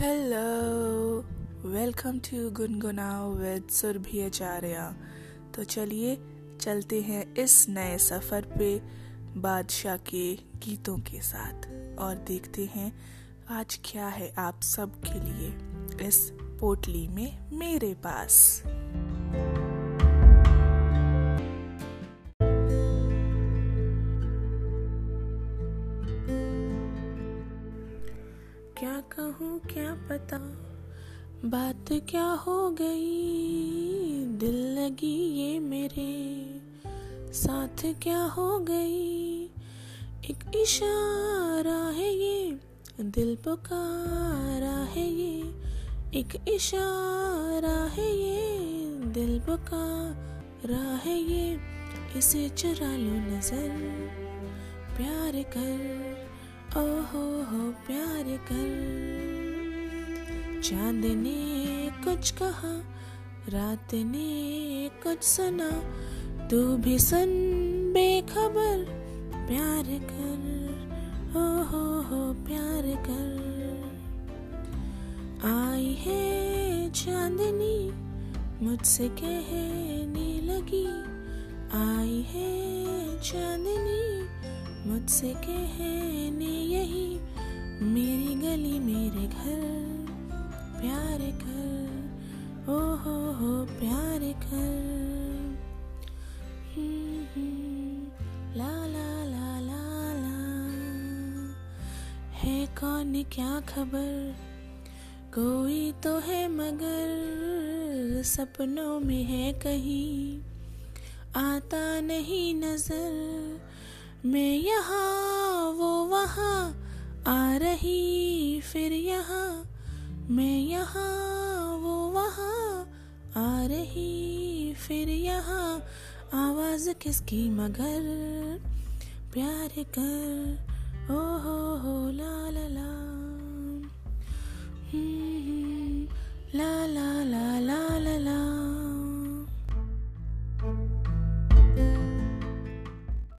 Hello welcome to Gungunao with Surbhi Acharya तो चलिए, चलते हैं इस नए सफ़र पे बादशाह के गीतों के साथ और देखते हैं आज क्या है आप सब के लिए इस पोटली में मेरे पास। क्या कहूँ, क्या पता? बात क्या हो गई? दिल लगी ये मेरे। साथ क्या हो गई? एक इशारा है ये। दिल पुकारा है ये। एक इशारा है ये। दिल पुकारा है ये। इसे चुरा लो नज़र, प्यार कर। ओहो हो प्यार कर। चाँद ने कुछ कहा रात ने कुछ सुना। तू भी सुन बेखबर, प्यार कर। ओहो हो प्यार कर। आई है चांदनी, मुझसे कहने लगी। आई है चांदनी, मुझसे कहने ओ हो हो, प्यार कर। ला ला ला ला ला। है कौन क्या खबर? कोई तो है मगर, सपनों में है कहीं। आता नहीं नज़र, मैं यहाँ, वो वहाँ। आ रही फिर यहाँ, मैं यहाँ। रही फिर यहाँ आवाज़ किसकी? मगर प्यार कर ओ हो हो ला ला। ला हम्म, ला ला